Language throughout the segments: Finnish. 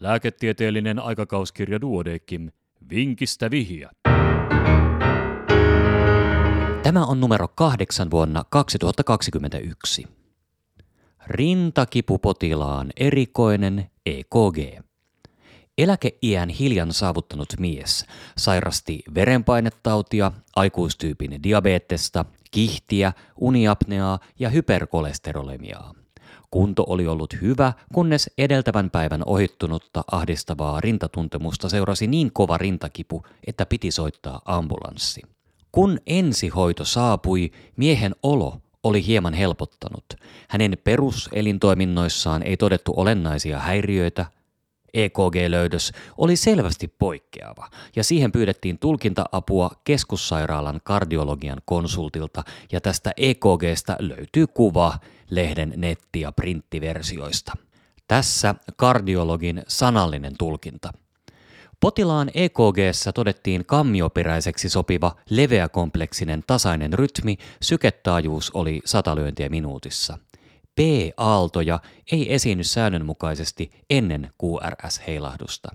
Lääketieteellinen aikakauskirja Duodekim. Vinkistä vihja. Tämä on numero kahdeksan vuonna 2021. Rintakipupotilaan erikoinen EKG. Eläkeiän hiljan saavuttanut mies sairasti verenpainetautia, aikuistyypin diabetesta, kihtiä, uniapneaa ja hyperkolesterolemiaa. Kunto oli ollut hyvä, kunnes edeltävän päivän ohittunutta ahdistavaa rintatuntemusta seurasi niin kova rintakipu, että piti soittaa ambulanssi. Kun ensihoito saapui, miehen olo oli hieman helpottanut. Hänen peruselintoiminnoissaan ei todettu olennaisia häiriöitä, EKG-löydös oli selvästi poikkeava ja siihen pyydettiin tulkinta-apua keskussairaalan kardiologian konsultilta ja tästä EKGstä löytyy kuva lehden netti- ja printtiversioista. Tässä kardiologin sanallinen tulkinta. Potilaan EKGssä todettiin kammioperäiseksi sopiva leveäkompleksinen tasainen rytmi, syketaajuus oli sata lyöntiä minuutissa – P-aaltoja ei esiinny säännönmukaisesti ennen QRS-heilahdusta.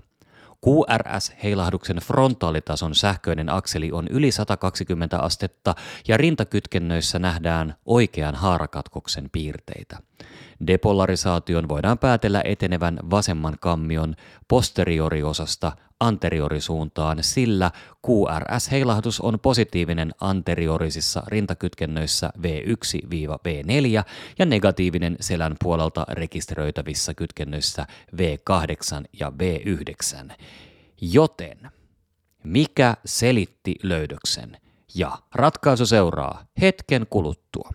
QRS-heilahduksen frontaalitason sähköinen akseli on yli 120 astetta ja rintakytkennöissä nähdään oikean haarakatkoksen piirteitä. Depolarisaation voidaan päätellä etenevän vasemman kammion posterioriosasta anteriorisuuntaan, sillä QRS-heilahdus on positiivinen anteriorisissa rintakytkennöissä V1-V4 ja negatiivinen selän puolelta rekisteröitävissä kytkennöissä V8 ja V9. Joten mikä selitti löydöksen? Ja ratkaisu seuraa hetken kuluttua.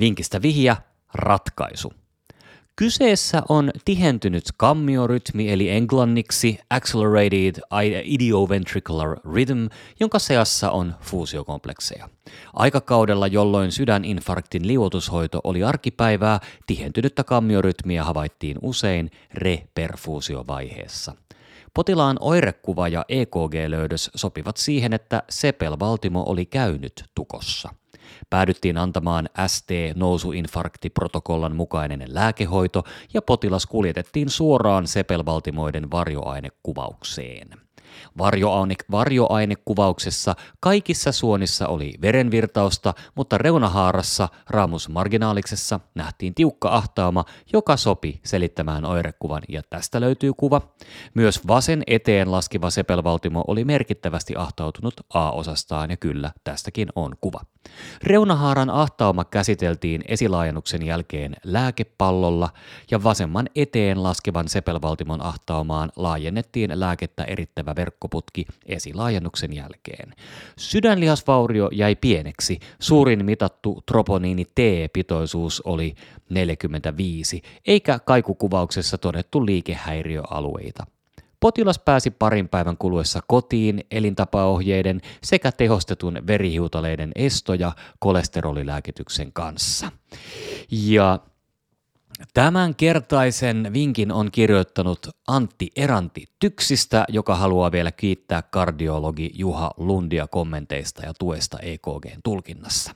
Vinkistä vihja, ratkaisu. Kyseessä on tihentynyt kammiorytmi eli englanniksi Accelerated Idioventricular Rhythm, jonka seassa on fuusiokomplekseja. Aikakaudella, jolloin sydäninfarktin liuotushoito oli arkipäivää, tihentynyttä kammiorytmiä havaittiin usein reperfuusiovaiheessa. Potilaan oirekuva ja EKG-löydös sopivat siihen, että sepelvaltimo oli käynyt tukossa – Päädyttiin antamaan ST-nousuinfarktiprotokollan mukainen lääkehoito ja potilas kuljetettiin suoraan sepelvaltimoiden varjoainekuvaukseen. Varjoaine, varjoainekuvauksessa kaikissa suonissa oli verenvirtausta, mutta reunahaarassa, raamus marginaaliksessa, nähtiin tiukka ahtaama, joka sopi selittämään oirekuvan, ja tästä löytyy kuva. Myös vasen eteen laskiva sepelvaltimo oli merkittävästi ahtautunut A-osastaan, ja kyllä, tästäkin on kuva. Reunahaaran ahtauma käsiteltiin esilaajennuksen jälkeen lääkepallolla ja vasemman eteen laskevan sepelvaltimon ahtaumaan laajennettiin lääkettä erittävä verkkoputki esilaajennuksen jälkeen. Sydänlihasvaurio jäi pieneksi, suurin mitattu troponiini T-pitoisuus oli 45, eikä kaikukuvauksessa todettu liikehäiriöalueita. Potilas pääsi parin päivän kuluessa kotiin elintapaohjeiden sekä tehostetun verihiutaleiden esto- ja kolesterolilääkityksen kanssa. Ja Tämän kertaisen vinkin on kirjoittanut Antti Eranti Tyksistä, joka haluaa vielä kiittää kardiologi Juha Lundia kommenteista ja tuesta EKGn tulkinnassa.